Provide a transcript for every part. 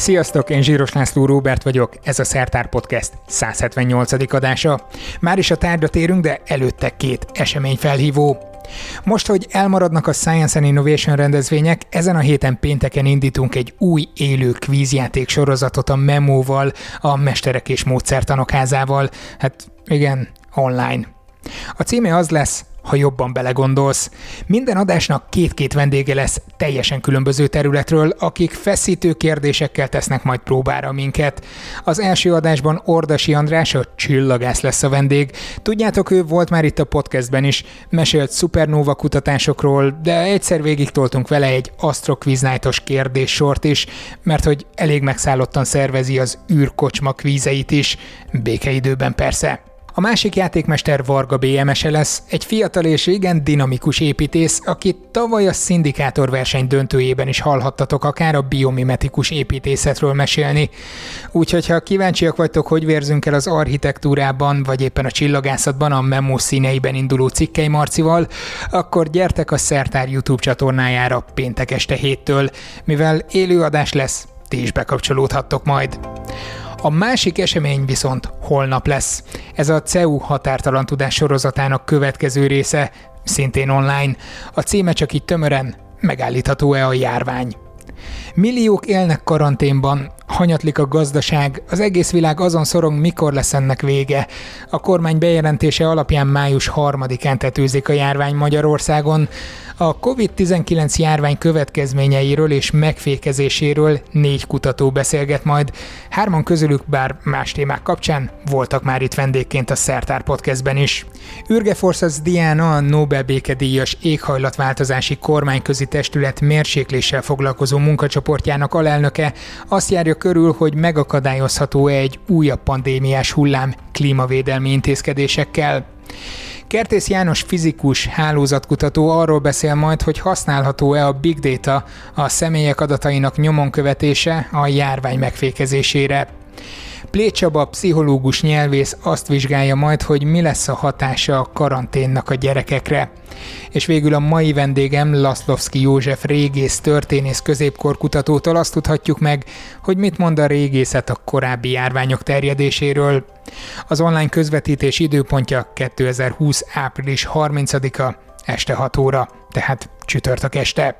Sziasztok, én Zsíros László Róbert vagyok, ez a Szertár Podcast 178. adása. Már is a tárgyra térünk, de előtte két esemény felhívó. Most, hogy elmaradnak a Science and Innovation rendezvények, ezen a héten pénteken indítunk egy új élő kvízjáték sorozatot a Memóval, a Mesterek és Módszertanok házával. Hát igen, online. A címe az lesz, ha jobban belegondolsz. Minden adásnak két-két vendége lesz teljesen különböző területről, akik feszítő kérdésekkel tesznek majd próbára minket. Az első adásban Ordasi András, a csillagász lesz a vendég. Tudjátok, ő volt már itt a podcastben is, mesélt szupernóva kutatásokról, de egyszer végig toltunk vele egy asztrokviznájtos kérdéssort is, mert hogy elég megszállottan szervezi az űrkocsma kvízeit is, békeidőben persze. A másik játékmester Varga BMS -e lesz, egy fiatal és igen dinamikus építész, akit tavaly a szindikátor verseny döntőjében is hallhattatok akár a biomimetikus építészetről mesélni. Úgyhogy ha kíváncsiak vagytok, hogy vérzünk el az architektúrában, vagy éppen a csillagászatban a Memo színeiben induló cikkei Marcival, akkor gyertek a Szertár YouTube csatornájára péntek este héttől, mivel élőadás lesz, ti is bekapcsolódhattok majd. A másik esemény viszont holnap lesz. Ez a CEU határtalan tudás sorozatának következő része, szintén online. A címe csak így tömören, megállítható-e a járvány. Milliók élnek karanténban, hanyatlik a gazdaság, az egész világ azon szorong, mikor lesz ennek vége. A kormány bejelentése alapján május 3-án tetőzik a járvány Magyarországon. A COVID-19 járvány következményeiről és megfékezéséről négy kutató beszélget majd. Hárman közülük, bár más témák kapcsán, voltak már itt vendégként a Szertár Podcastben is. Ürge Forces Diana, a Nobel békedíjas éghajlatváltozási kormányközi testület mérsékléssel foglalkozó munkacsoportjának alelnöke azt járja körül, hogy megakadályozható-e egy újabb pandémiás hullám klímavédelmi intézkedésekkel. Kertész János fizikus hálózatkutató arról beszél majd, hogy használható-e a big data a személyek adatainak nyomon követése a járvány megfékezésére. Plécsaba, pszichológus nyelvész azt vizsgálja majd, hogy mi lesz a hatása a karanténnak a gyerekekre. És végül a mai vendégem Laszlovszki József régész történész középkorkutatótól azt tudhatjuk meg, hogy mit mond a régészet a korábbi járványok terjedéséről. Az online közvetítés időpontja 2020. április 30-a este 6 óra, tehát csütörtök este.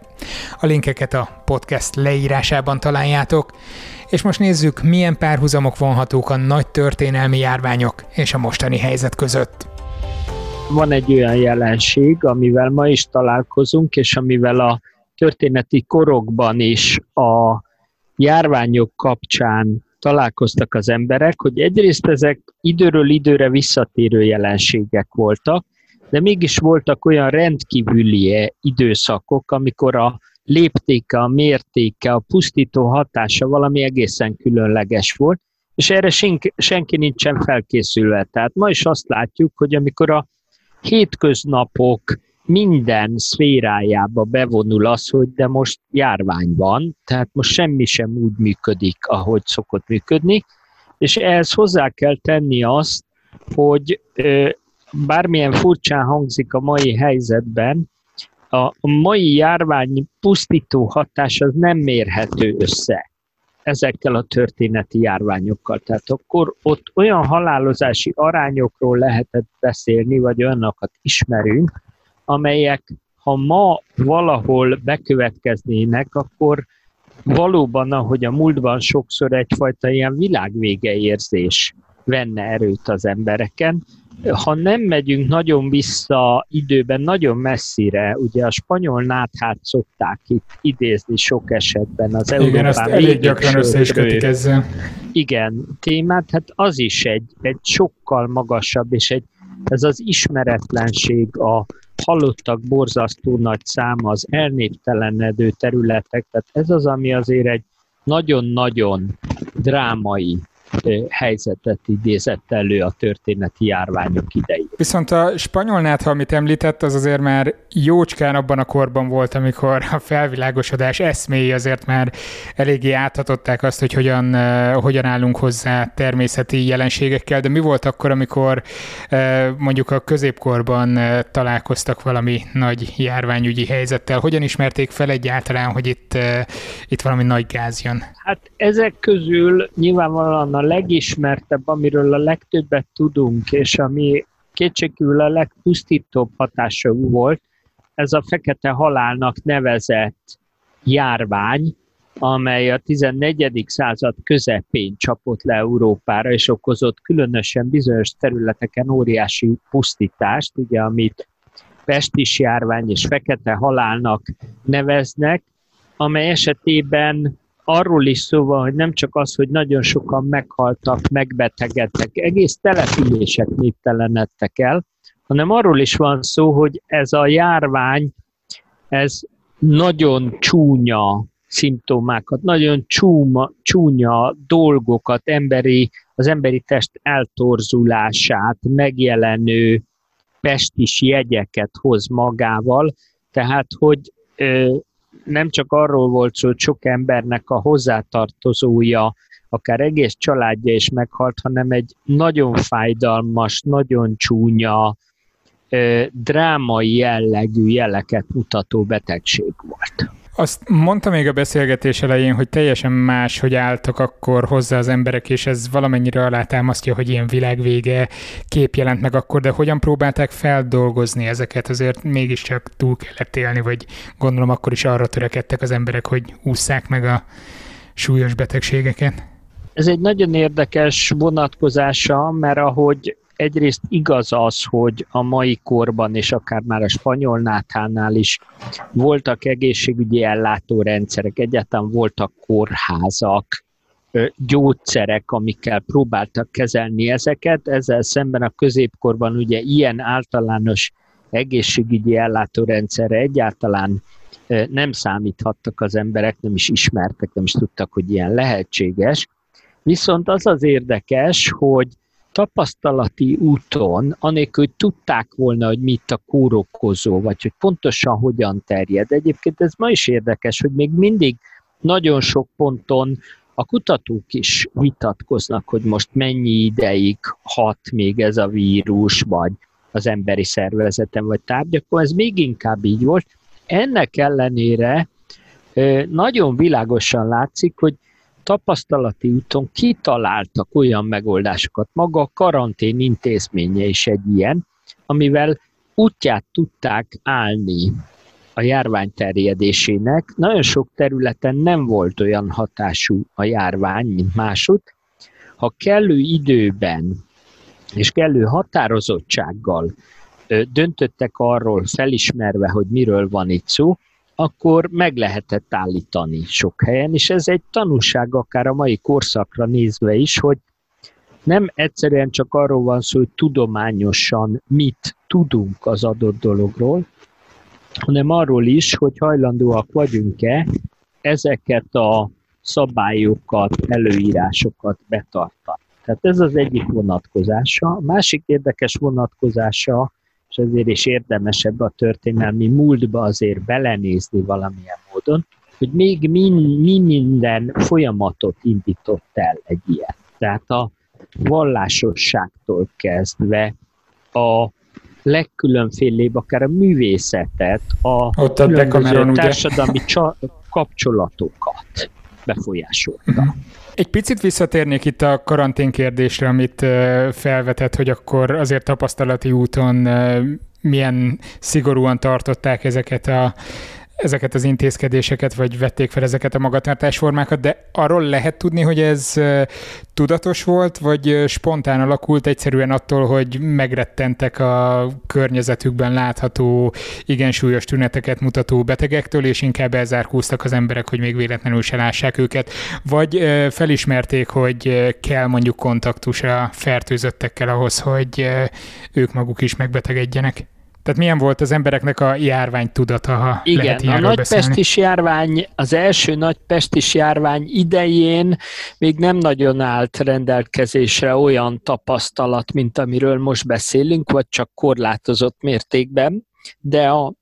A linkeket a podcast leírásában találjátok. És most nézzük, milyen párhuzamok vonhatók a nagy történelmi járványok és a mostani helyzet között. Van egy olyan jelenség, amivel ma is találkozunk, és amivel a történeti korokban is a járványok kapcsán találkoztak az emberek, hogy egyrészt ezek időről időre visszatérő jelenségek voltak, de mégis voltak olyan rendkívüli időszakok, amikor a léptéke, a mértéke, a pusztító hatása valami egészen különleges volt, és erre senki, senki nincsen felkészülve. Tehát ma is azt látjuk, hogy amikor a hétköznapok minden szférájába bevonul az, hogy de most járvány van, tehát most semmi sem úgy működik, ahogy szokott működni, és ehhez hozzá kell tenni azt, hogy bármilyen furcsán hangzik a mai helyzetben, a mai járvány pusztító hatás az nem mérhető össze ezekkel a történeti járványokkal. Tehát akkor ott olyan halálozási arányokról lehetett beszélni, vagy olyanokat ismerünk, amelyek ha ma valahol bekövetkeznének, akkor valóban, ahogy a múltban sokszor egyfajta ilyen világvége érzés venne erőt az embereken, ha nem megyünk nagyon vissza időben, nagyon messzire, ugye a spanyol náthát szokták itt idézni sok esetben az Európán. Igen, azt elég gyakran össze is kötik ezzel. Igen, témát, hát az is egy, egy sokkal magasabb, és egy, ez az ismeretlenség, a halottak borzasztó nagy száma, az elnéptelenedő területek, tehát ez az, ami azért egy nagyon-nagyon drámai helyzetet idézett elő a történeti járványok idején. Viszont a spanyol nátha, amit említett, az azért már jócskán abban a korban volt, amikor a felvilágosodás eszméi azért már eléggé áthatották azt, hogy hogyan, hogyan állunk hozzá természeti jelenségekkel, de mi volt akkor, amikor mondjuk a középkorban találkoztak valami nagy járványügyi helyzettel? Hogyan ismerték fel egyáltalán, hogy itt, itt valami nagy gáz jön? Hát ezek közül nyilvánvalóan a legismertebb, amiről a legtöbbet tudunk, és ami kétségkívül a legpusztítóbb hatású volt, ez a fekete halálnak nevezett járvány, amely a 14. század közepén csapott le Európára, és okozott különösen bizonyos területeken óriási pusztítást, ugye, amit pestis járvány és fekete halálnak neveznek, amely esetében arról is szó van, hogy nem csak az, hogy nagyon sokan meghaltak, megbetegedtek, egész települések néptelenedtek el, hanem arról is van szó, hogy ez a járvány, ez nagyon csúnya szimptomákat, nagyon csúma, csúnya dolgokat, emberi, az emberi test eltorzulását megjelenő pestis jegyeket hoz magával, tehát hogy nem csak arról volt szó, hogy sok embernek a hozzátartozója, akár egész családja is meghalt, hanem egy nagyon fájdalmas, nagyon csúnya, drámai jellegű jeleket mutató betegség volt. Azt mondta még a beszélgetés elején, hogy teljesen más, hogy álltak akkor hozzá az emberek, és ez valamennyire alátámasztja, hogy ilyen világvége kép jelent meg akkor, de hogyan próbálták feldolgozni ezeket, azért mégiscsak túl kellett élni, vagy gondolom akkor is arra törekedtek az emberek, hogy ússzák meg a súlyos betegségeket. Ez egy nagyon érdekes vonatkozása, mert ahogy egyrészt igaz az, hogy a mai korban, és akár már a spanyol náthánál is voltak egészségügyi ellátórendszerek, egyáltalán voltak kórházak, gyógyszerek, amikkel próbáltak kezelni ezeket. Ezzel szemben a középkorban ugye ilyen általános egészségügyi ellátórendszerre egyáltalán nem számíthattak az emberek, nem is ismertek, nem is tudtak, hogy ilyen lehetséges. Viszont az az érdekes, hogy tapasztalati úton, anélkül, hogy tudták volna, hogy mit a kórokozó, vagy hogy pontosan hogyan terjed. Egyébként ez ma is érdekes, hogy még mindig nagyon sok ponton a kutatók is vitatkoznak, hogy most mennyi ideig hat még ez a vírus, vagy az emberi szervezeten, vagy tárgyakon, ez még inkább így volt. Ennek ellenére nagyon világosan látszik, hogy tapasztalati úton kitaláltak olyan megoldásokat. Maga a karantén intézménye is egy ilyen, amivel útját tudták állni a járvány terjedésének. Nagyon sok területen nem volt olyan hatású a járvány, mint másod. Ha kellő időben és kellő határozottsággal döntöttek arról felismerve, hogy miről van itt szó, akkor meg lehetett állítani sok helyen, és ez egy tanulság akár a mai korszakra nézve is, hogy nem egyszerűen csak arról van szó, hogy tudományosan mit tudunk az adott dologról, hanem arról is, hogy hajlandóak vagyunk-e ezeket a szabályokat, előírásokat betartani. Tehát ez az egyik vonatkozása. A másik érdekes vonatkozása és ezért is érdemesebb a történelmi múltba azért belenézni valamilyen módon, hogy még mi, mi minden folyamatot indított el egy ilyen. Tehát a vallásosságtól kezdve a legkülönfélébb, akár a művészetet, a Ott a különböző társadalmi csa- kapcsolatokat befolyásolta. Egy picit visszatérnék itt a karantén kérdésre, amit felvetett, hogy akkor azért tapasztalati úton milyen szigorúan tartották ezeket a ezeket az intézkedéseket, vagy vették fel ezeket a magatartásformákat, de arról lehet tudni, hogy ez tudatos volt, vagy spontán alakult egyszerűen attól, hogy megrettentek a környezetükben látható, igen súlyos tüneteket mutató betegektől, és inkább elzárkóztak az emberek, hogy még véletlenül se lássák őket, vagy felismerték, hogy kell mondjuk kontaktus a fertőzöttekkel ahhoz, hogy ők maguk is megbetegedjenek? Tehát milyen volt az embereknek a járvány tudata, ha Igen, lehet a nagy pestis járvány, az első nagy pestis járvány idején még nem nagyon állt rendelkezésre olyan tapasztalat, mint amiről most beszélünk, vagy csak korlátozott mértékben, de a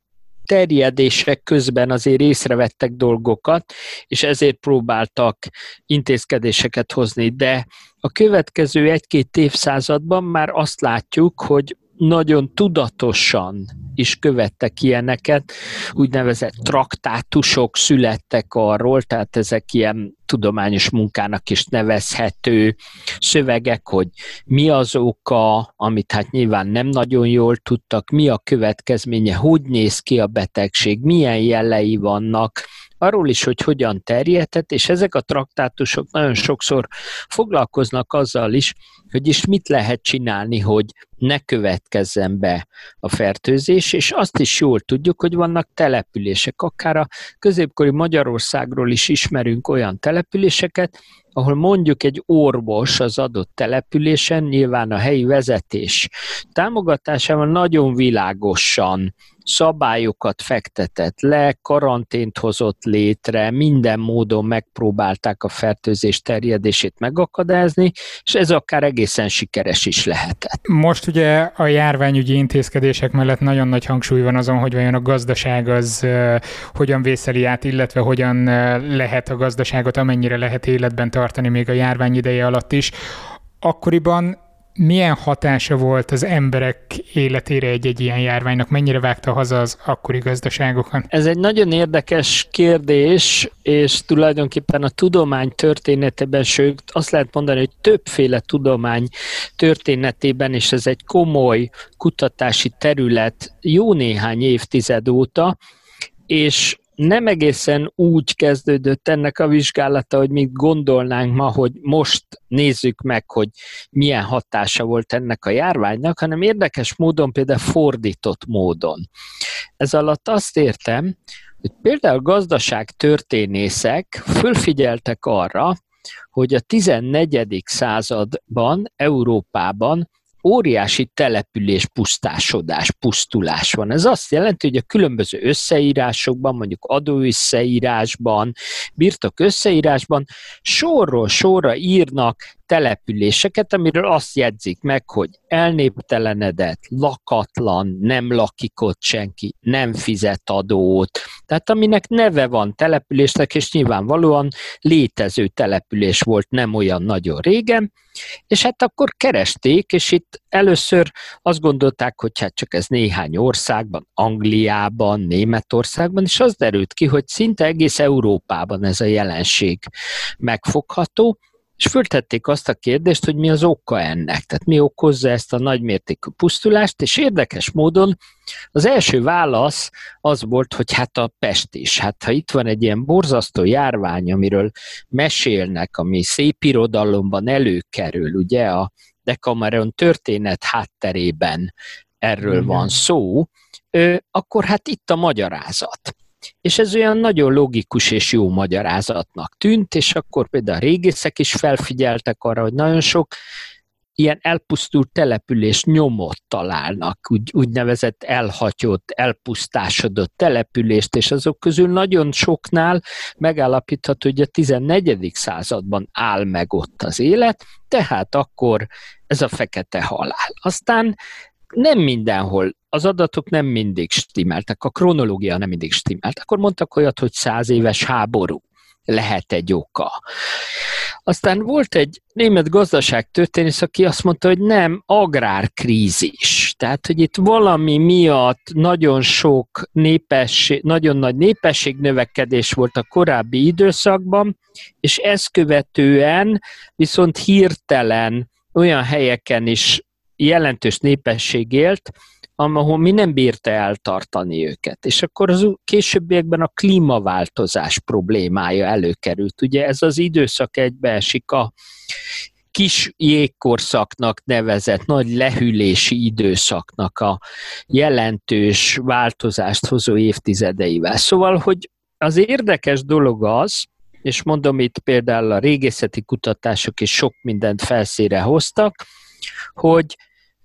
terjedések közben azért észrevettek dolgokat, és ezért próbáltak intézkedéseket hozni. De a következő egy-két évszázadban már azt látjuk, hogy nagyon tudatosan is követtek ilyeneket, úgynevezett traktátusok születtek arról, tehát ezek ilyen tudományos munkának is nevezhető szövegek, hogy mi az oka, amit hát nyilván nem nagyon jól tudtak, mi a következménye, hogy néz ki a betegség, milyen jelei vannak, arról is, hogy hogyan terjedhet, és ezek a traktátusok nagyon sokszor foglalkoznak azzal is, hogy is mit lehet csinálni, hogy ne következzen be a fertőzés, és azt is jól tudjuk, hogy vannak települések, akár a középkori Magyarországról is ismerünk olyan településeket, ahol mondjuk egy orvos az adott településen, nyilván a helyi vezetés támogatásával nagyon világosan szabályokat fektetett le, karantént hozott létre, minden módon megpróbálták a fertőzés terjedését megakadályozni, és ez akár egészen sikeres is lehetett. Most ugye a járványügyi intézkedések mellett nagyon nagy hangsúly van azon, hogy vajon a gazdaság az hogyan vészeli át, illetve hogyan lehet a gazdaságot amennyire lehet életben tartani még a járvány ideje alatt is. Akkoriban milyen hatása volt az emberek életére egy-egy ilyen járványnak? Mennyire vágta haza az akkori gazdaságokon? Ez egy nagyon érdekes kérdés, és tulajdonképpen a tudomány történetében, sőt azt lehet mondani, hogy többféle tudomány történetében, és ez egy komoly kutatási terület jó néhány évtized óta, és nem egészen úgy kezdődött ennek a vizsgálata, hogy mi gondolnánk ma, hogy most nézzük meg, hogy milyen hatása volt ennek a járványnak, hanem érdekes módon, például fordított módon. Ez alatt azt értem, hogy például gazdaság történészek fölfigyeltek arra, hogy a 14. században Európában óriási település pusztásodás, pusztulás van. Ez azt jelenti, hogy a különböző összeírásokban, mondjuk adóösszeírásban, birtok összeírásban sorról sorra írnak településeket, amiről azt jegyzik meg, hogy elnéptelenedett, lakatlan, nem lakik ott senki, nem fizet adót. Tehát aminek neve van településnek, és nyilvánvalóan létező település volt nem olyan nagyon régen, és hát akkor keresték, és itt először azt gondolták, hogy hát csak ez néhány országban, Angliában, Németországban, és az derült ki, hogy szinte egész Európában ez a jelenség megfogható, és föltették azt a kérdést, hogy mi az oka ennek, tehát mi okozza ezt a nagymértékű pusztulást, és érdekes módon az első válasz az volt, hogy hát a pest is. Hát ha itt van egy ilyen borzasztó járvány, amiről mesélnek, ami szép irodalomban előkerül, ugye a Decameron történet hátterében erről Igen. van szó, akkor hát itt a magyarázat. És ez olyan nagyon logikus és jó magyarázatnak tűnt, és akkor például a régészek is felfigyeltek arra, hogy nagyon sok ilyen elpusztult település nyomot találnak, úgy, úgynevezett elhatyott, elpusztásodott települést, és azok közül nagyon soknál megállapítható, hogy a 14. században áll meg ott az élet, tehát akkor ez a fekete halál. Aztán nem mindenhol, az adatok nem mindig stimmeltek, a kronológia nem mindig stimmelt. Akkor mondtak olyat, hogy száz éves háború lehet egy oka. Aztán volt egy német gazdaságtörténész, aki azt mondta, hogy nem, agrárkrízis. Tehát, hogy itt valami miatt nagyon sok népesség, nagyon nagy népességnövekedés volt a korábbi időszakban, és ezt követően viszont hirtelen olyan helyeken is jelentős népesség élt, ahol mi nem bírta eltartani őket. És akkor az későbbiekben a klímaváltozás problémája előkerült. Ugye ez az időszak egybeesik a kis jégkorszaknak nevezett nagy lehűlési időszaknak a jelentős változást hozó évtizedeivel. Szóval, hogy az érdekes dolog az, és mondom itt például a régészeti kutatások is sok mindent felszére hoztak, hogy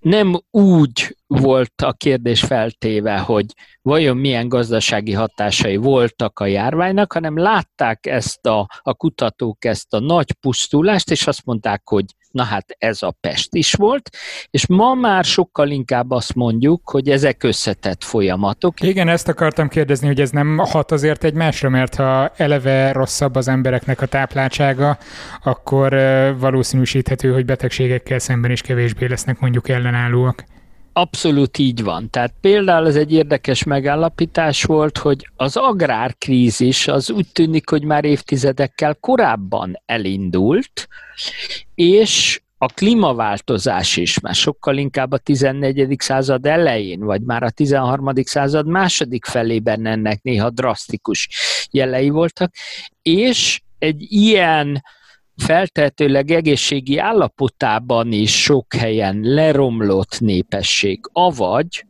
nem úgy volt a kérdés feltéve, hogy vajon milyen gazdasági hatásai voltak a járványnak, hanem látták ezt a, a kutatók ezt a nagy pusztulást, és azt mondták, hogy na hát ez a Pest is volt, és ma már sokkal inkább azt mondjuk, hogy ezek összetett folyamatok. Igen, ezt akartam kérdezni, hogy ez nem hat azért egymásra, mert ha eleve rosszabb az embereknek a tápláltsága, akkor valószínűsíthető, hogy betegségekkel szemben is kevésbé lesznek mondjuk ellenállóak. Abszolút így van. Tehát például ez egy érdekes megállapítás volt, hogy az agrárkrízis az úgy tűnik, hogy már évtizedekkel korábban elindult, és a klímaváltozás is már sokkal inkább a 14. század elején, vagy már a 13. század második felében ennek néha drasztikus jelei voltak, és egy ilyen feltehetőleg egészségi állapotában is sok helyen leromlott népesség, avagy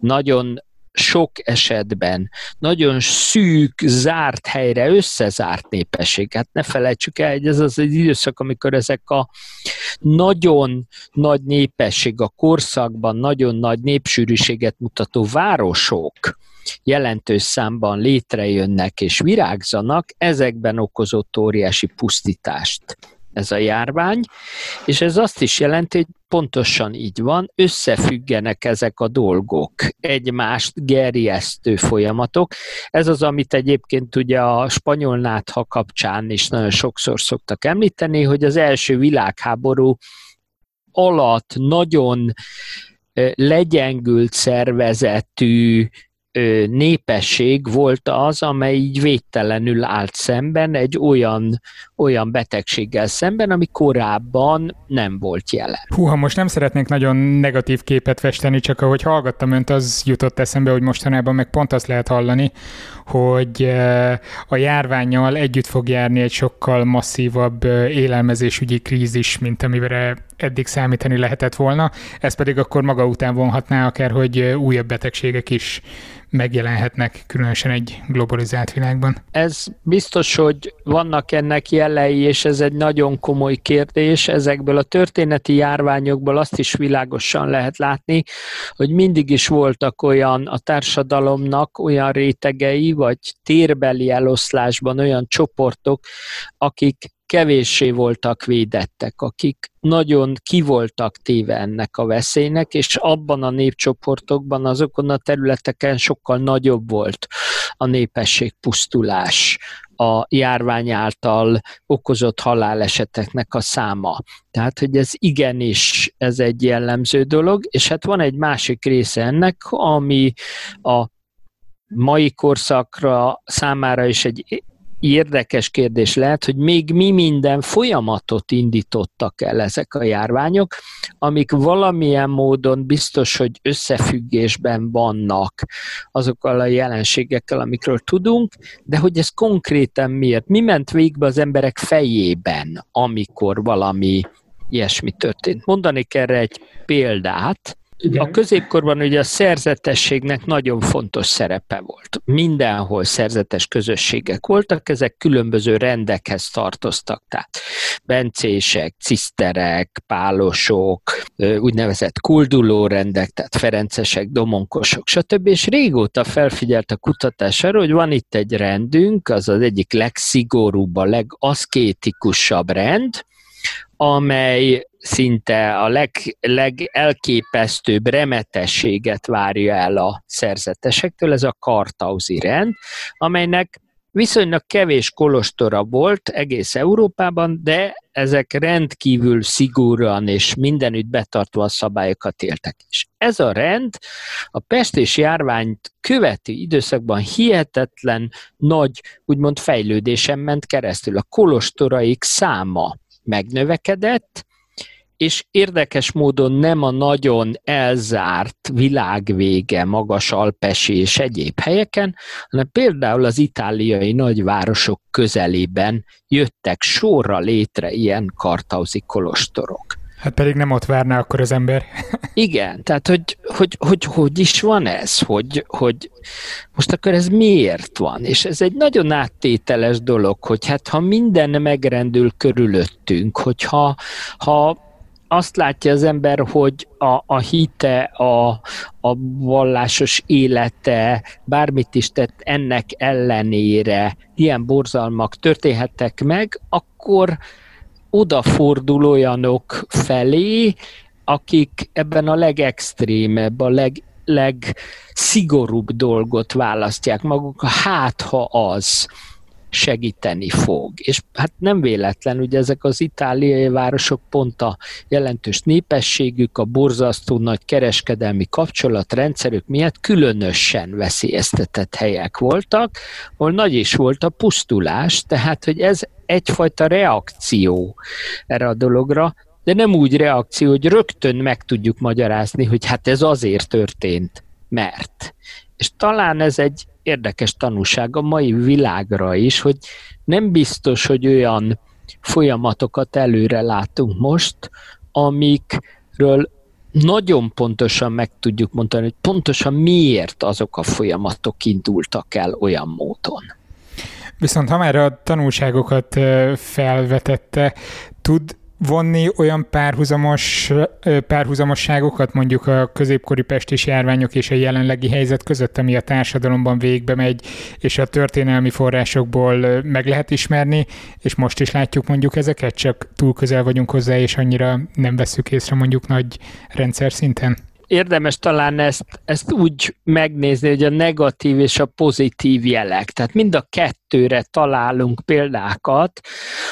nagyon sok esetben nagyon szűk, zárt helyre összezárt népesség. Hát ne felejtsük el, hogy ez az az időszak, amikor ezek a nagyon nagy népesség a korszakban, nagyon nagy népsűrűséget mutató városok, jelentős számban létrejönnek és virágzanak, ezekben okozott óriási pusztítást ez a járvány, és ez azt is jelenti, hogy pontosan így van, összefüggenek ezek a dolgok, egymást gerjesztő folyamatok. Ez az, amit egyébként ugye a spanyol nátha kapcsán is nagyon sokszor szoktak említeni, hogy az első világháború alatt nagyon legyengült szervezetű népesség volt az, amely így védtelenül állt szemben egy olyan, olyan betegséggel szemben, ami korábban nem volt jelen. Húha, most nem szeretnék nagyon negatív képet festeni, csak ahogy hallgattam önt, az jutott eszembe, hogy mostanában meg pont azt lehet hallani, hogy a járványjal együtt fog járni egy sokkal masszívabb élelmezésügyi krízis, mint amire eddig számítani lehetett volna. Ez pedig akkor maga után vonhatná akár, hogy újabb betegségek is megjelenhetnek, különösen egy globalizált világban. Ez biztos, hogy vannak ennek jelei, és ez egy nagyon komoly kérdés. Ezekből a történeti járványokból azt is világosan lehet látni, hogy mindig is voltak olyan a társadalomnak olyan rétegei, vagy térbeli eloszlásban olyan csoportok, akik kevéssé voltak védettek, akik nagyon kivoltak téve ennek a veszélynek, és abban a népcsoportokban, azokon a területeken sokkal nagyobb volt a népesség pusztulás, a járvány által okozott haláleseteknek a száma. Tehát, hogy ez igenis ez egy jellemző dolog, és hát van egy másik része ennek, ami a mai korszakra számára is egy érdekes kérdés lehet, hogy még mi minden folyamatot indítottak el ezek a járványok, amik valamilyen módon biztos, hogy összefüggésben vannak azokkal a jelenségekkel, amikről tudunk, de hogy ez konkrétan miért? Mi ment végbe az emberek fejében, amikor valami ilyesmi történt? Mondanék erre egy példát, igen. A középkorban ugye a szerzetességnek nagyon fontos szerepe volt. Mindenhol szerzetes közösségek voltak, ezek különböző rendekhez tartoztak. Tehát bencések, ciszterek, pálosok, úgynevezett kulduló rendek, tehát ferencesek, domonkosok, stb. És régóta felfigyelt a kutatás arra, hogy van itt egy rendünk, az az egyik legszigorúbb, a legaszkétikusabb rend, amely szinte a leg, legelképesztőbb remetességet várja el a szerzetesektől, ez a kartauzi rend, amelynek viszonylag kevés kolostora volt egész Európában, de ezek rendkívül szigorúan és mindenütt betartva a szabályokat éltek is. Ez a rend a pestés járványt követő időszakban hihetetlen nagy, úgymond fejlődésen ment keresztül. A kolostoraik száma megnövekedett, és érdekes módon nem a nagyon elzárt világvége, magas alpesi és egyéb helyeken, hanem például az itáliai nagyvárosok közelében jöttek sorra létre ilyen kartauzi kolostorok. Hát pedig nem ott várná akkor az ember. Igen, tehát hogy hogy, hogy hogy is van ez, hogy, hogy most akkor ez miért van? És ez egy nagyon áttételes dolog, hogy hát ha minden megrendül körülöttünk, hogyha ha azt látja az ember, hogy a, a hite, a, a vallásos élete, bármit is tett ennek ellenére ilyen borzalmak történhettek meg, akkor odafordul olyanok felé, akik ebben a legextrémebb, a leg, legszigorúbb dolgot választják maguk, hát ha az segíteni fog. És hát nem véletlen, ugye ezek az itáliai városok pont a jelentős népességük, a borzasztó nagy kereskedelmi kapcsolatrendszerük miatt különösen veszélyeztetett helyek voltak, ahol nagy is volt a pusztulás, tehát hogy ez egyfajta reakció erre a dologra, de nem úgy reakció, hogy rögtön meg tudjuk magyarázni, hogy hát ez azért történt, mert. És talán ez egy érdekes tanúság a mai világra is, hogy nem biztos, hogy olyan folyamatokat előre látunk most, amikről nagyon pontosan meg tudjuk mondani, hogy pontosan miért azok a folyamatok indultak el olyan módon. Viszont ha már a tanulságokat felvetette, tud vonni olyan párhuzamos, párhuzamosságokat mondjuk a középkori pestis járványok és a jelenlegi helyzet között, ami a társadalomban végbe megy, és a történelmi forrásokból meg lehet ismerni, és most is látjuk mondjuk ezeket, csak túl közel vagyunk hozzá, és annyira nem veszük észre mondjuk nagy rendszer szinten? Érdemes talán ezt, ezt úgy megnézni, hogy a negatív és a pozitív jelek. Tehát mind a kettőre találunk példákat,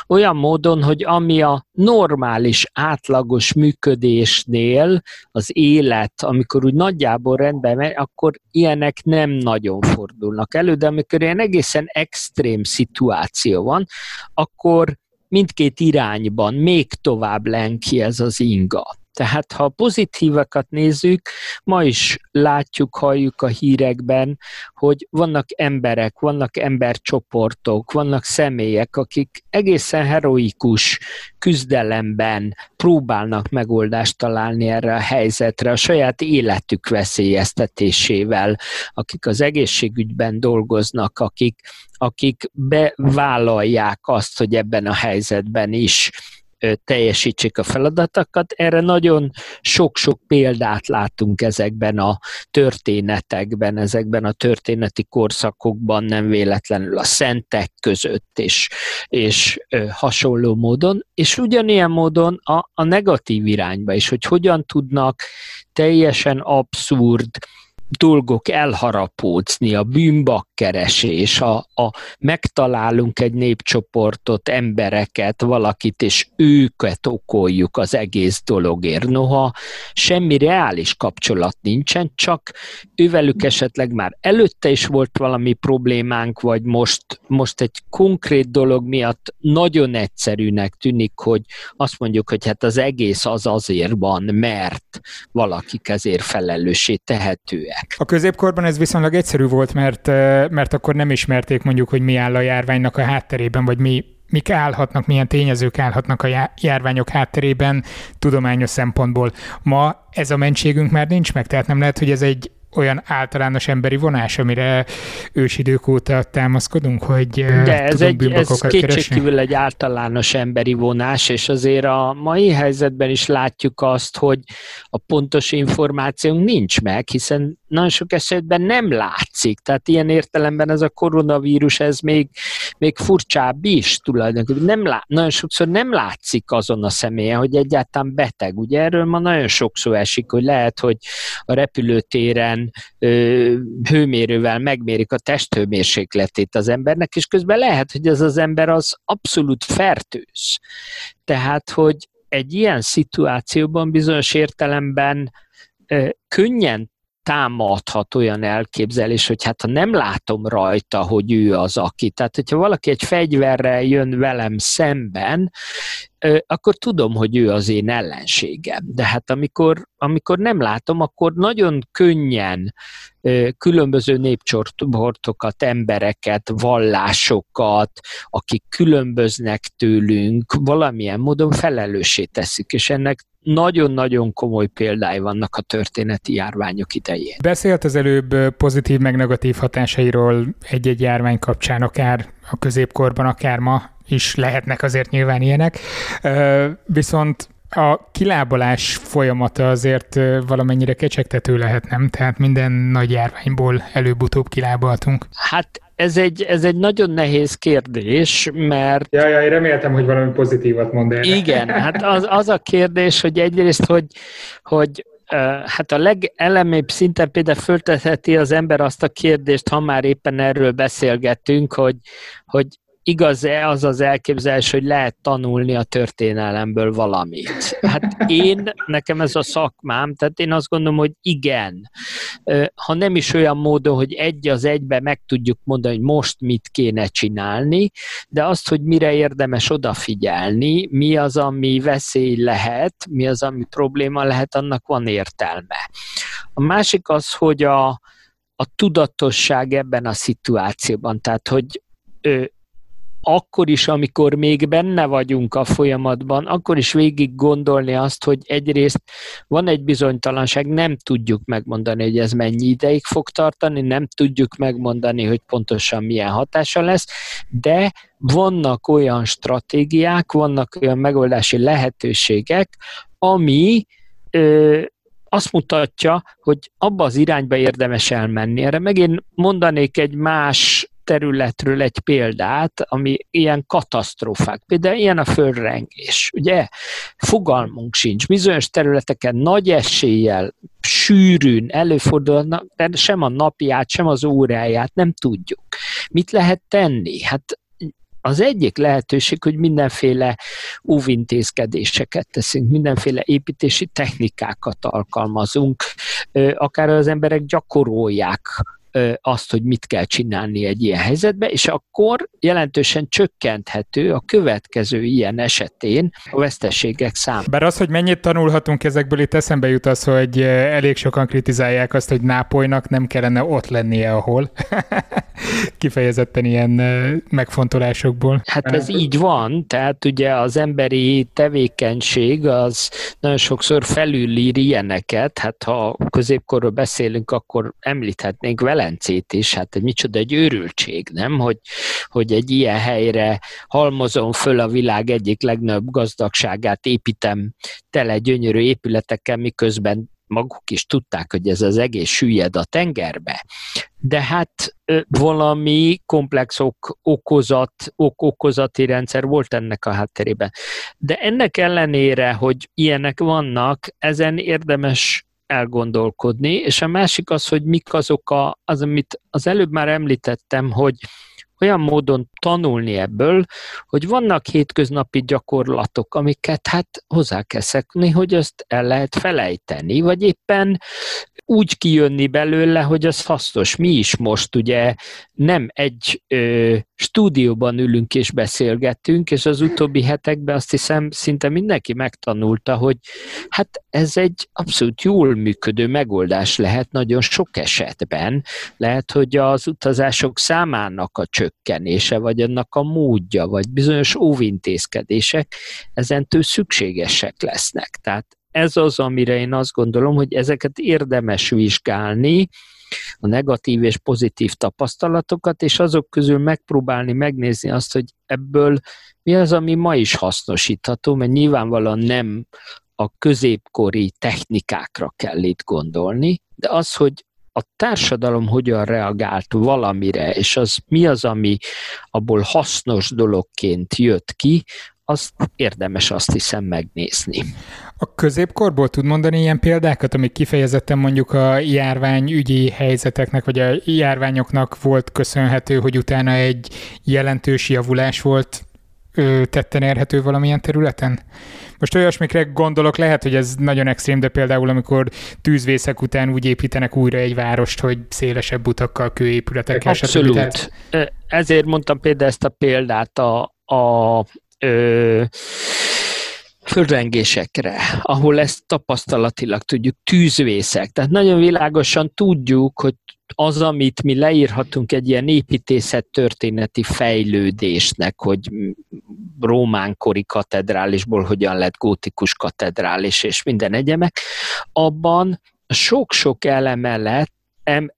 olyan módon, hogy ami a normális, átlagos működésnél az élet, amikor úgy nagyjából rendben megy, akkor ilyenek nem nagyon fordulnak elő, de amikor ilyen egészen extrém szituáció van, akkor mindkét irányban még tovább lenki ez az inga. Tehát ha pozitívakat nézzük, ma is látjuk, halljuk a hírekben, hogy vannak emberek, vannak embercsoportok, vannak személyek, akik egészen heroikus küzdelemben próbálnak megoldást találni erre a helyzetre, a saját életük veszélyeztetésével, akik az egészségügyben dolgoznak, akik, akik bevállalják azt, hogy ebben a helyzetben is teljesítsék a feladatokat. Erre nagyon sok-sok példát látunk ezekben a történetekben, ezekben a történeti korszakokban, nem véletlenül a szentek között és, és hasonló módon, és ugyanilyen módon a, a negatív irányba is, hogy hogyan tudnak teljesen abszurd, dolgok elharapódzni, a bűnbakkeresés, a, a megtalálunk egy népcsoportot, embereket, valakit, és őket okoljuk az egész dologért. Noha semmi reális kapcsolat nincsen, csak ővelük esetleg már előtte is volt valami problémánk, vagy most, most egy konkrét dolog miatt nagyon egyszerűnek tűnik, hogy azt mondjuk, hogy hát az egész az azért van, mert valakik ezért felelőssé tehetőek. A középkorban ez viszonylag egyszerű volt, mert, mert akkor nem ismerték mondjuk, hogy mi áll a járványnak a hátterében, vagy mi, mik állhatnak, milyen tényezők állhatnak a járványok hátterében tudományos szempontból. Ma ez a mentségünk már nincs meg, tehát nem lehet, hogy ez egy olyan általános emberi vonás, amire ősidők óta támaszkodunk, hogy De ez, egy, ez kétségkívül egy általános emberi vonás, és azért a mai helyzetben is látjuk azt, hogy a pontos információnk nincs meg, hiszen nagyon sok esetben nem látszik. Tehát ilyen értelemben ez a koronavírus, ez még, még furcsább is tulajdonképpen. Nem lá, nagyon sokszor nem látszik azon a személyen, hogy egyáltalán beteg. Ugye erről ma nagyon sokszor esik, hogy lehet, hogy a repülőtéren ö, hőmérővel megmérik a testhőmérsékletét az embernek, és közben lehet, hogy ez az ember az abszolút fertőz. Tehát, hogy egy ilyen szituációban bizonyos értelemben könnyen támadhat olyan elképzelés, hogy hát ha nem látom rajta, hogy ő az aki. Tehát, hogyha valaki egy fegyverrel jön velem szemben, akkor tudom, hogy ő az én ellenségem. De hát amikor, amikor nem látom, akkor nagyon könnyen különböző népcsoportokat, embereket, vallásokat, akik különböznek tőlünk, valamilyen módon felelőssé teszik, és ennek nagyon-nagyon komoly példái vannak a történeti járványok idején. Beszélt az előbb pozitív meg negatív hatásairól egy-egy járvány kapcsán, akár a középkorban, akár ma is lehetnek azért nyilván ilyenek. Viszont A kilábalás folyamata azért valamennyire kecsegtető lehet, nem? Tehát minden nagy járványból előbb-utóbb kilábaltunk. Hát ez egy, ez egy nagyon nehéz kérdés, mert... Ja, ja, én reméltem, hogy valami pozitívat mond el. Igen, hát az, az a kérdés, hogy egyrészt, hogy, hogy hát a legelemébb szinten például föltetheti az ember azt a kérdést, ha már éppen erről beszélgettünk, hogy, hogy igaz-e az az elképzelés, hogy lehet tanulni a történelemből valamit? Hát én, nekem ez a szakmám, tehát én azt gondolom, hogy igen. Ha nem is olyan módon, hogy egy az egybe meg tudjuk mondani, hogy most mit kéne csinálni, de azt, hogy mire érdemes odafigyelni, mi az, ami veszély lehet, mi az, ami probléma lehet, annak van értelme. A másik az, hogy a, a tudatosság ebben a szituációban, tehát hogy akkor is, amikor még benne vagyunk a folyamatban, akkor is végig gondolni azt, hogy egyrészt van egy bizonytalanság, nem tudjuk megmondani, hogy ez mennyi ideig fog tartani, nem tudjuk megmondani, hogy pontosan milyen hatása lesz, de vannak olyan stratégiák, vannak olyan megoldási lehetőségek, ami ö, azt mutatja, hogy abba az irányba érdemes elmenni. Erre megint mondanék egy más területről egy példát, ami ilyen katasztrófák, például ilyen a földrengés, ugye? Fogalmunk sincs. Bizonyos területeken nagy eséllyel, sűrűn előfordulnak, de sem a napját, sem az óráját nem tudjuk. Mit lehet tenni? Hát az egyik lehetőség, hogy mindenféle óvintézkedéseket teszünk, mindenféle építési technikákat alkalmazunk, akár az emberek gyakorolják azt, hogy mit kell csinálni egy ilyen helyzetben, és akkor jelentősen csökkenthető a következő ilyen esetén a veszteségek száma. Bár az, hogy mennyit tanulhatunk ezekből, itt eszembe jut az, hogy elég sokan kritizálják azt, hogy Nápolynak nem kellene ott lennie, ahol. Kifejezetten ilyen megfontolásokból. Hát ez így van, tehát ugye az emberi tevékenység az nagyon sokszor felülír ilyeneket, hát ha középkorról beszélünk, akkor említhetnénk vele Velencét is, hát egy micsoda egy őrültség, nem? Hogy, hogy egy ilyen helyre halmozom föl a világ egyik legnagyobb gazdagságát, építem tele gyönyörű épületekkel, miközben maguk is tudták, hogy ez az egész süllyed a tengerbe. De hát valami komplex ok, okozat, ok, okozati rendszer volt ennek a hátterében. De ennek ellenére, hogy ilyenek vannak, ezen érdemes elgondolkodni, és a másik az, hogy mik azok a, az, amit az előbb már említettem, hogy olyan módon tanulni ebből, hogy vannak hétköznapi gyakorlatok, amiket hát hozzá kell szekni, hogy azt el lehet felejteni, vagy éppen úgy kijönni belőle, hogy az hasznos. Mi is most ugye nem egy ö, stúdióban ülünk és beszélgetünk, és az utóbbi hetekben azt hiszem szinte mindenki megtanulta, hogy hát ez egy abszolút jól működő megoldás lehet nagyon sok esetben. Lehet, hogy az utazások számának a csökkenése, vagy annak a módja, vagy bizonyos óvintézkedések ezentől szükségesek lesznek. Tehát ez az, amire én azt gondolom, hogy ezeket érdemes vizsgálni, a negatív és pozitív tapasztalatokat, és azok közül megpróbálni megnézni azt, hogy ebből mi az, ami ma is hasznosítható, mert nyilvánvalóan nem a középkori technikákra kell itt gondolni, de az, hogy a társadalom hogyan reagált valamire, és az mi az, ami abból hasznos dologként jött ki, azt érdemes azt hiszem megnézni. A középkorból tud mondani ilyen példákat, amik kifejezetten mondjuk a járványügyi helyzeteknek, vagy a járványoknak volt köszönhető, hogy utána egy jelentős javulás volt tetten érhető valamilyen területen? Most olyasmikre gondolok, lehet, hogy ez nagyon extrém, de például amikor tűzvészek után úgy építenek újra egy várost, hogy szélesebb utakkal, kőépületekkel. Abszolút. Tehát... Ezért mondtam például ezt a példát a, a ö, földrengésekre, ahol ezt tapasztalatilag tudjuk, tűzvészek. Tehát nagyon világosan tudjuk, hogy az, amit mi leírhatunk egy ilyen építészet történeti fejlődésnek, hogy rómánkori katedrálisból hogyan lett gótikus katedrális és minden egyemek, abban sok-sok eleme lett, em,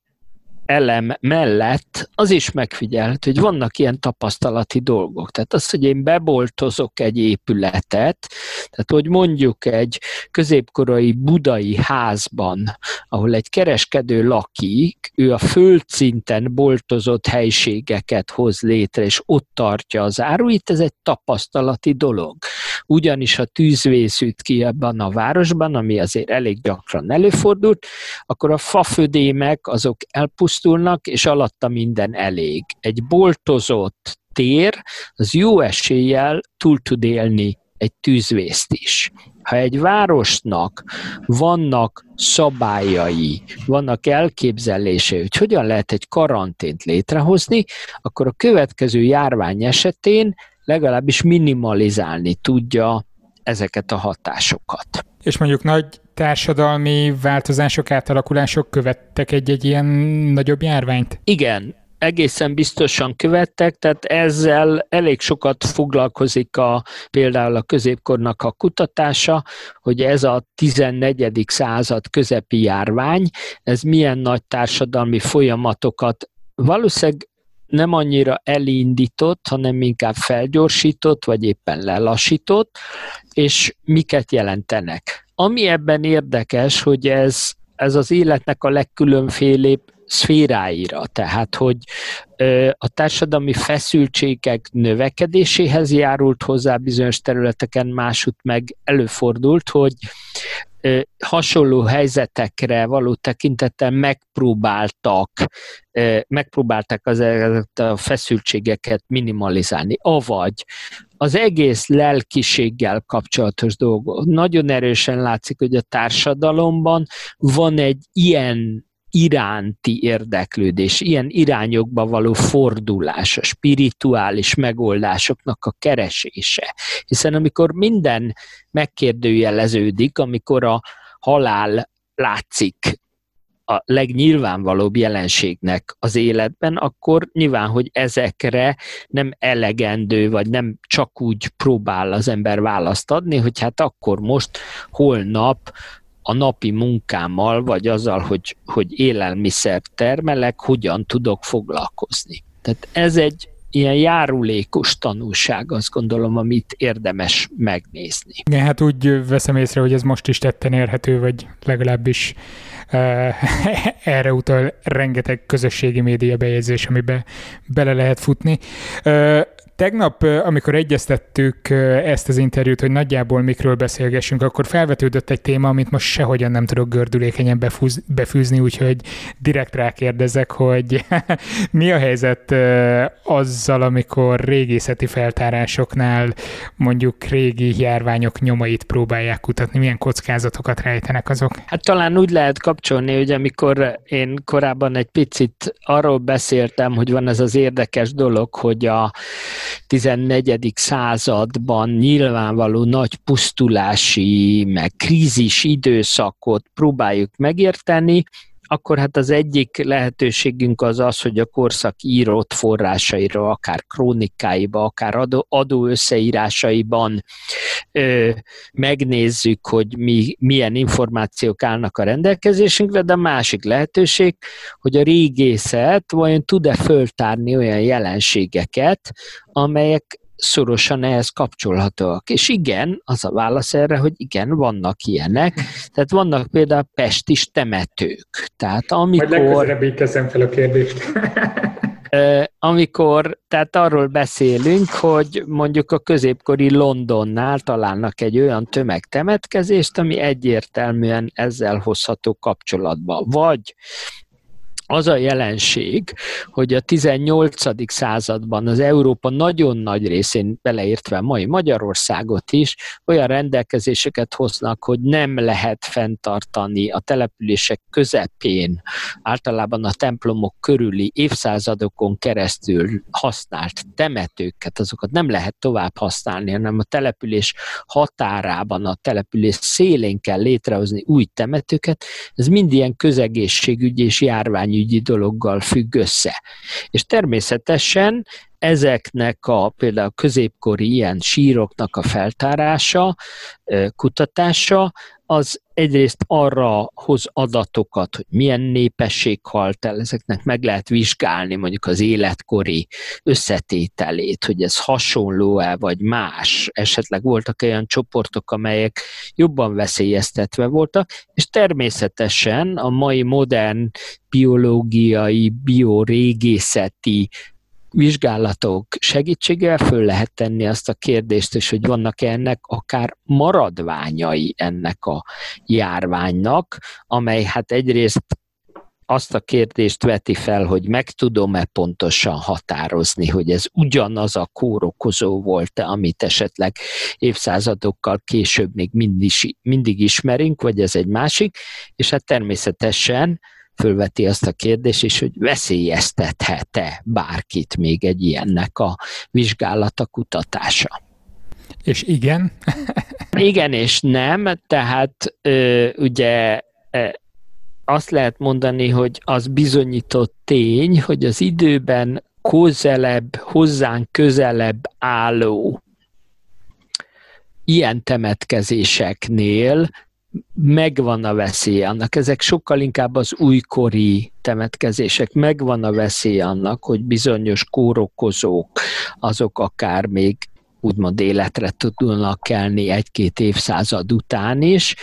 elem mellett az is megfigyelt, hogy vannak ilyen tapasztalati dolgok. Tehát az, hogy én beboltozok egy épületet, tehát hogy mondjuk egy középkorai budai házban, ahol egy kereskedő lakik, ő a földszinten boltozott helységeket hoz létre, és ott tartja az áruit, ez egy tapasztalati dolog. Ugyanis a tűzvész üt ki ebben a városban, ami azért elég gyakran előfordult, akkor a fafödémek azok elpusztulnak, és alatta minden elég. Egy boltozott tér, az jó eséllyel túl tud élni egy tűzvészt is. Ha egy városnak vannak szabályai, vannak elképzelései, hogy hogyan lehet egy karantént létrehozni, akkor a következő járvány esetén legalábbis minimalizálni tudja ezeket a hatásokat. És mondjuk nagy társadalmi változások, átalakulások követtek egy-egy ilyen nagyobb járványt? Igen, egészen biztosan követtek, tehát ezzel elég sokat foglalkozik a, például a középkornak a kutatása, hogy ez a 14. század közepi járvány, ez milyen nagy társadalmi folyamatokat valószínűleg nem annyira elindított, hanem inkább felgyorsított, vagy éppen lelassított, és miket jelentenek. Ami ebben érdekes, hogy ez, ez az életnek a legkülönfélébb szféráira, tehát hogy a társadalmi feszültségek növekedéséhez járult hozzá bizonyos területeken, másút meg előfordult, hogy hasonló helyzetekre való tekintettel megpróbáltak, megpróbálták az a feszültségeket minimalizálni, avagy az egész lelkiséggel kapcsolatos dolgok. Nagyon erősen látszik, hogy a társadalomban van egy ilyen iránti érdeklődés, ilyen irányokba való fordulás, a spirituális megoldásoknak a keresése. Hiszen amikor minden megkérdőjeleződik, amikor a halál látszik a legnyilvánvalóbb jelenségnek az életben, akkor nyilván, hogy ezekre nem elegendő, vagy nem csak úgy próbál az ember választ adni, hogy hát akkor most, holnap a napi munkámmal, vagy azzal, hogy, hogy élelmiszert termelek, hogyan tudok foglalkozni. Tehát ez egy ilyen járulékos tanulság, azt gondolom, amit érdemes megnézni. Igen, hát úgy veszem észre, hogy ez most is tetten érhető, vagy legalábbis uh, erre utal rengeteg közösségi média bejegyzés, amiben bele lehet futni. Uh, Tegnap, amikor egyeztettük ezt az interjút, hogy nagyjából mikről beszélgessünk, akkor felvetődött egy téma, amit most sehogyan nem tudok gördülékenyen befúz, befűzni, úgyhogy direkt rákérdezek, hogy mi a helyzet azzal, amikor régészeti feltárásoknál mondjuk régi járványok nyomait próbálják kutatni, milyen kockázatokat rejtenek azok? Hát talán úgy lehet kapcsolni, hogy amikor én korábban egy picit arról beszéltem, hogy van ez az érdekes dolog, hogy a 14. században nyilvánvaló nagy pusztulási, meg krízis időszakot próbáljuk megérteni, akkor hát az egyik lehetőségünk az az, hogy a korszak írott forrásaira, akár krónikáiba, akár adó, adó összeírásaiban ö, megnézzük, hogy mi, milyen információk állnak a rendelkezésünkre, de a másik lehetőség, hogy a régészet vajon tud-e föltárni olyan jelenségeket, amelyek szorosan ehhez kapcsolhatóak. És igen, az a válasz erre, hogy igen, vannak ilyenek. Tehát vannak például pestis temetők. Tehát amikor... Majd legközelebb így teszem fel a kérdést. amikor, tehát arról beszélünk, hogy mondjuk a középkori Londonnál találnak egy olyan tömegtemetkezést, ami egyértelműen ezzel hozható kapcsolatba. Vagy az a jelenség, hogy a 18. században az Európa nagyon nagy részén, beleértve mai Magyarországot is, olyan rendelkezéseket hoznak, hogy nem lehet fenntartani a települések közepén, általában a templomok körüli évszázadokon keresztül használt temetőket, azokat nem lehet tovább használni, hanem a település határában, a település szélén kell létrehozni új temetőket. Ez mind ilyen közegészségügyi és járvány járványügyi dologgal függ össze. És természetesen ezeknek a például középkori ilyen síroknak a feltárása, kutatása, az egyrészt arra hoz adatokat, hogy milyen népesség halt el, ezeknek meg lehet vizsgálni mondjuk az életkori összetételét, hogy ez hasonló-e, vagy más. Esetleg voltak olyan csoportok, amelyek jobban veszélyeztetve voltak, és természetesen a mai modern biológiai, biorégészeti vizsgálatok segítségével föl lehet tenni azt a kérdést, és hogy vannak-e ennek akár maradványai ennek a járványnak, amely hát egyrészt azt a kérdést veti fel, hogy meg tudom-e pontosan határozni, hogy ez ugyanaz a kórokozó volt-e, amit esetleg évszázadokkal később még mindig, mindig ismerünk, vagy ez egy másik, és hát természetesen fölveti azt a kérdést is, hogy veszélyeztethet-e bárkit még egy ilyennek a vizsgálata, kutatása. És igen? igen és nem, tehát ö, ugye azt lehet mondani, hogy az bizonyított tény, hogy az időben közelebb, hozzánk közelebb álló ilyen temetkezéseknél megvan a veszély annak. Ezek sokkal inkább az újkori temetkezések. Megvan a veszély annak, hogy bizonyos kórokozók, azok akár még úgymond életre tudnak kelni egy-két évszázad után is.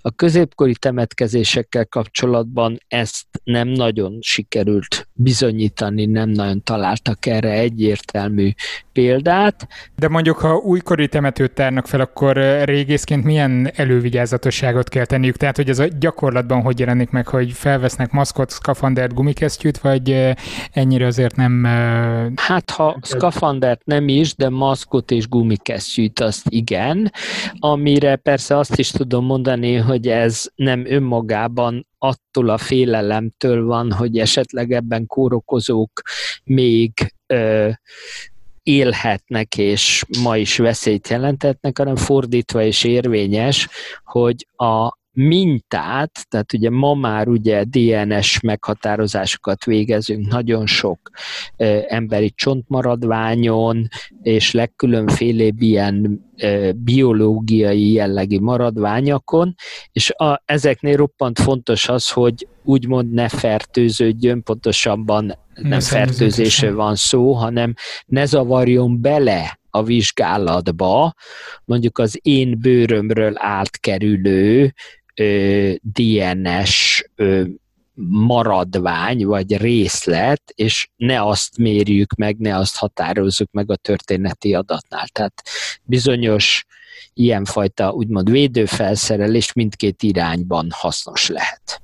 A középkori temetkezésekkel kapcsolatban ezt nem nagyon sikerült bizonyítani, nem nagyon találtak erre egyértelmű példát. De mondjuk, ha újkori temetőt tárnak fel, akkor régészként milyen elővigyázatosságot kell tenniük? Tehát, hogy ez a gyakorlatban hogy jelenik meg, hogy felvesznek maszkot, szkafandert, gumikesztyűt, vagy ennyire azért nem... Hát, ha szkafandert nem is, de maszkot és gumikesztyűt azt igen, amire persze azt is tudom mondani, hogy ez nem önmagában attól a félelemtől van, hogy esetleg ebben kórokozók még ö, élhetnek és ma is veszélyt jelentetnek, hanem fordítva is érvényes, hogy a mintát, tehát ugye ma már ugye DNS meghatározásokat végezünk nagyon sok ö, emberi csontmaradványon, és legkülönfélébb ilyen ö, biológiai jellegű maradványokon, és a, ezeknél roppant fontos az, hogy úgymond ne fertőződjön, pontosabban nem fertőzésről van szó, hanem ne zavarjon bele a vizsgálatba, mondjuk az én bőrömről átkerülő ö, DNS ö, maradvány vagy részlet, és ne azt mérjük meg, ne azt határozzuk meg a történeti adatnál. Tehát bizonyos ilyenfajta úgymond védőfelszerelés mindkét irányban hasznos lehet.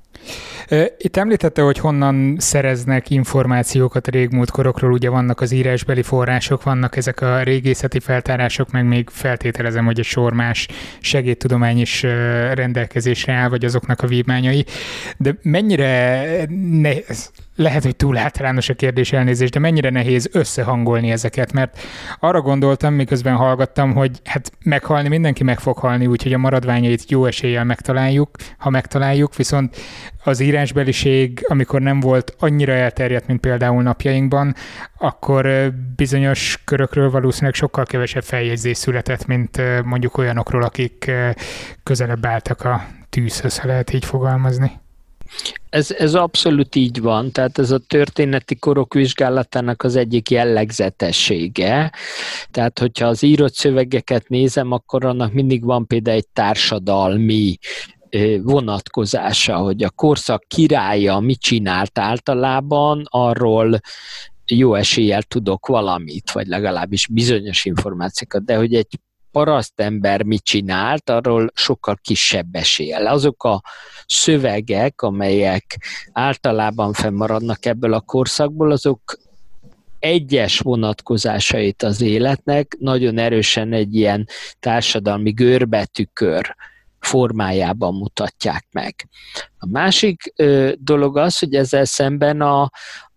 Itt említette, hogy honnan szereznek információkat a régmúlt korokról, ugye vannak az írásbeli források, vannak ezek a régészeti feltárások, meg még feltételezem, hogy egy sor más segédtudomány is rendelkezésre áll, vagy azoknak a vívmányai. De mennyire nehéz, lehet, hogy túl általános a kérdés elnézés, de mennyire nehéz összehangolni ezeket, mert arra gondoltam, miközben hallgattam, hogy hát meghalni mindenki meg fog halni, úgyhogy a maradványait jó eséllyel megtaláljuk, ha megtaláljuk, viszont az írásbeliség, amikor nem volt annyira elterjedt, mint például napjainkban, akkor bizonyos körökről valószínűleg sokkal kevesebb feljegyzés született, mint mondjuk olyanokról, akik közelebb álltak a tűzhöz, ha lehet így fogalmazni. Ez, ez abszolút így van, tehát ez a történeti korok vizsgálatának az egyik jellegzetessége. Tehát, hogyha az írott szövegeket nézem, akkor annak mindig van például egy társadalmi vonatkozása, hogy a korszak királya mit csinált általában, arról jó eséllyel tudok valamit, vagy legalábbis bizonyos információkat, de hogy egy parasztember mit csinált, arról sokkal kisebb eséllyel. Azok a szövegek, amelyek általában fennmaradnak ebből a korszakból, azok egyes vonatkozásait az életnek nagyon erősen egy ilyen társadalmi görbetükör formájában mutatják meg. A másik ö, dolog az, hogy ezzel szemben a,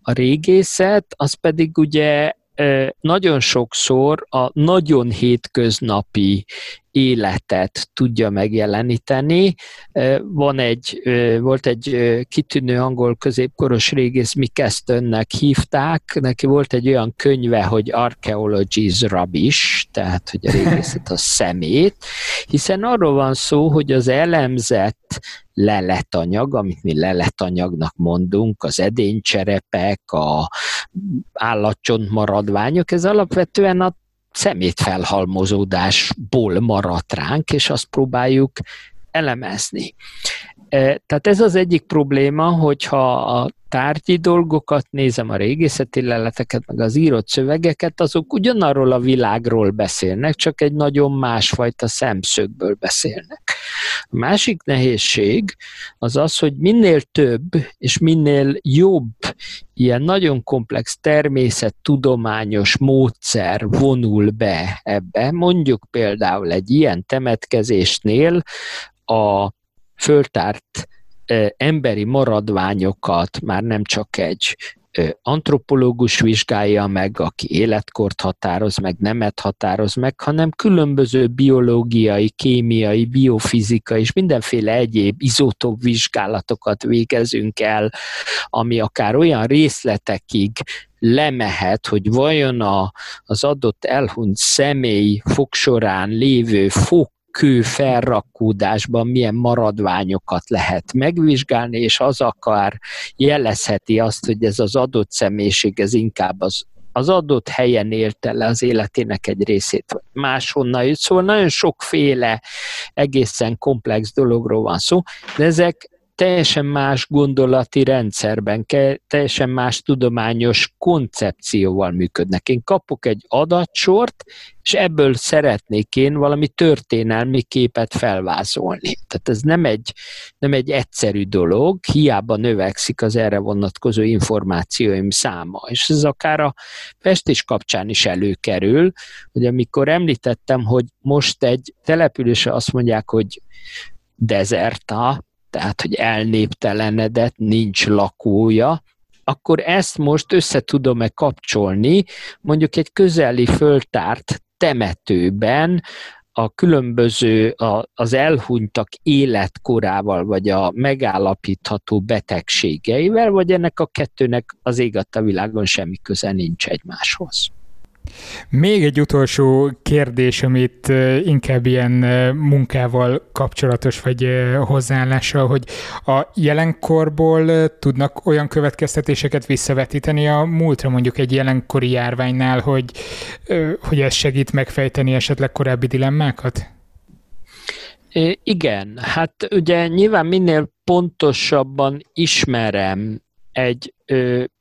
a régészet, az pedig ugye nagyon sokszor a nagyon hétköznapi életet tudja megjeleníteni. Van egy, volt egy kitűnő angol középkoros régész, Mick Astonnek hívták, neki volt egy olyan könyve, hogy Archaeology is Rubbish, tehát hogy a régészet a szemét, hiszen arról van szó, hogy az elemzett leletanyag, amit mi leletanyagnak mondunk, az edénycserepek, a állatcsont maradványok, ez alapvetően a szemétfelhalmozódásból maradt ránk, és azt próbáljuk elemezni. E, tehát ez az egyik probléma, hogyha a tárgyi dolgokat nézem, a régészeti leleteket, meg az írott szövegeket, azok ugyanarról a világról beszélnek, csak egy nagyon másfajta szemszögből beszélnek. A másik nehézség az az, hogy minél több és minél jobb ilyen nagyon komplex természettudományos módszer vonul be ebbe, mondjuk például egy ilyen temetkezésnél a föltárt emberi maradványokat már nem csak egy antropológus vizsgálja meg, aki életkort határoz meg, nemet határoz meg, hanem különböző biológiai, kémiai, biofizika és mindenféle egyéb izotóp vizsgálatokat végezünk el, ami akár olyan részletekig lemehet, hogy vajon a, az adott elhunyt személy fogsorán lévő fok kő felrakódásban milyen maradványokat lehet megvizsgálni, és az akár jelezheti azt, hogy ez az adott személyiség, ez inkább az az adott helyen élte le az életének egy részét, vagy máshonnan jött. Szóval nagyon sokféle egészen komplex dologról van szó, de ezek teljesen más gondolati rendszerben, teljesen más tudományos koncepcióval működnek. Én kapok egy adatsort, és ebből szeretnék én valami történelmi képet felvázolni. Tehát ez nem egy, nem egy egyszerű dolog, hiába növekszik az erre vonatkozó információim száma. És ez akár a festés kapcsán is előkerül, hogy amikor említettem, hogy most egy településre azt mondják, hogy dezerta, tehát hogy elnéptelenedett, nincs lakója, akkor ezt most össze tudom-e kapcsolni mondjuk egy közeli föltárt temetőben a különböző a, az elhunytak életkorával, vagy a megállapítható betegségeivel, vagy ennek a kettőnek az ég világon semmi köze nincs egymáshoz. Még egy utolsó kérdés, amit inkább ilyen munkával kapcsolatos, vagy hozzáállással, hogy a jelenkorból tudnak olyan következtetéseket visszavetíteni a múltra, mondjuk egy jelenkori járványnál, hogy, hogy ez segít megfejteni esetleg korábbi dilemmákat? Igen, hát ugye nyilván minél pontosabban ismerem egy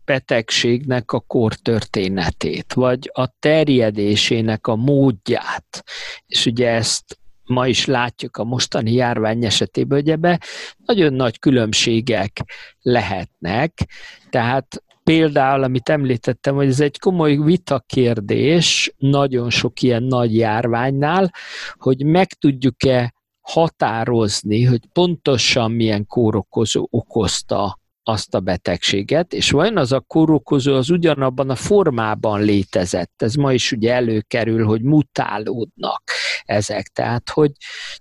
betegségnek a kortörténetét, vagy a terjedésének a módját. És ugye ezt ma is látjuk a mostani járvány esetében, hogy ebbe nagyon nagy különbségek lehetnek, tehát Például, amit említettem, hogy ez egy komoly vitakérdés nagyon sok ilyen nagy járványnál, hogy meg tudjuk-e határozni, hogy pontosan milyen kórokozó okozta azt a betegséget, és vajon az a kórokozó az ugyanabban a formában létezett. Ez ma is ugye előkerül, hogy mutálódnak ezek, tehát hogy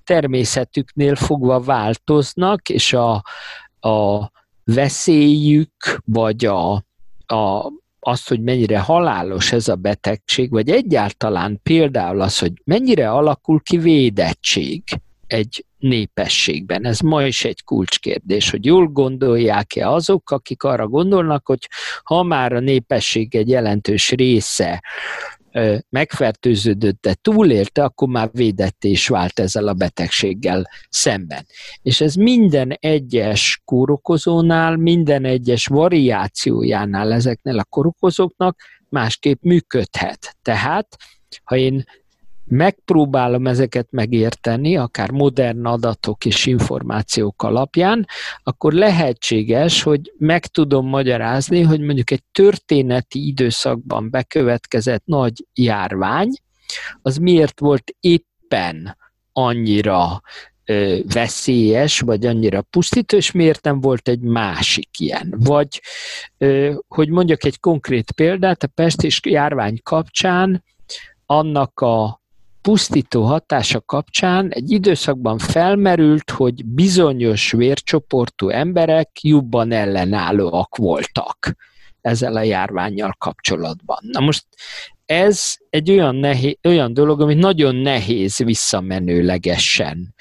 természetüknél fogva változnak, és a, a veszélyük, vagy a, a azt, hogy mennyire halálos ez a betegség, vagy egyáltalán például az, hogy mennyire alakul ki védettség egy népességben. Ez ma is egy kulcskérdés, hogy jól gondolják-e azok, akik arra gondolnak, hogy ha már a népesség egy jelentős része megfertőződött, de túlélte, akkor már védett is vált ezzel a betegséggel szemben. És ez minden egyes kórokozónál, minden egyes variációjánál ezeknél a kórokozóknak másképp működhet. Tehát, ha én megpróbálom ezeket megérteni, akár modern adatok és információk alapján, akkor lehetséges, hogy meg tudom magyarázni, hogy mondjuk egy történeti időszakban bekövetkezett nagy járvány, az miért volt éppen annyira veszélyes, vagy annyira pusztító, és miért nem volt egy másik ilyen. Vagy, hogy mondjak egy konkrét példát, a pestis járvány kapcsán annak a pusztító hatása kapcsán egy időszakban felmerült, hogy bizonyos vércsoportú emberek jobban ellenállóak voltak ezzel a járványjal kapcsolatban. Na most ez egy olyan, nehéz, olyan dolog, amit nagyon nehéz visszamenőlegesen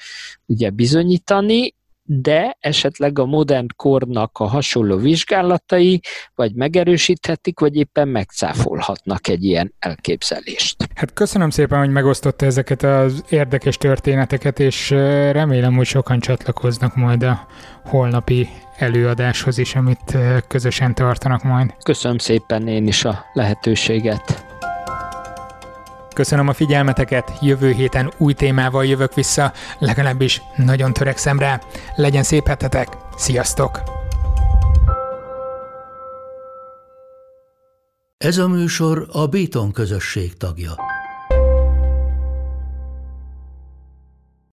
ugye bizonyítani, de esetleg a modern kornak a hasonló vizsgálatai vagy megerősíthetik, vagy éppen megcáfolhatnak egy ilyen elképzelést. Hát köszönöm szépen, hogy megosztotta ezeket az érdekes történeteket, és remélem, hogy sokan csatlakoznak majd a holnapi előadáshoz is, amit közösen tartanak majd. Köszönöm szépen én is a lehetőséget. Köszönöm a figyelmeteket, jövő héten új témával jövök vissza, legalábbis nagyon törekszem rá. Legyen szép hetetek, sziasztok! Ez a műsor a Béton közösség tagja.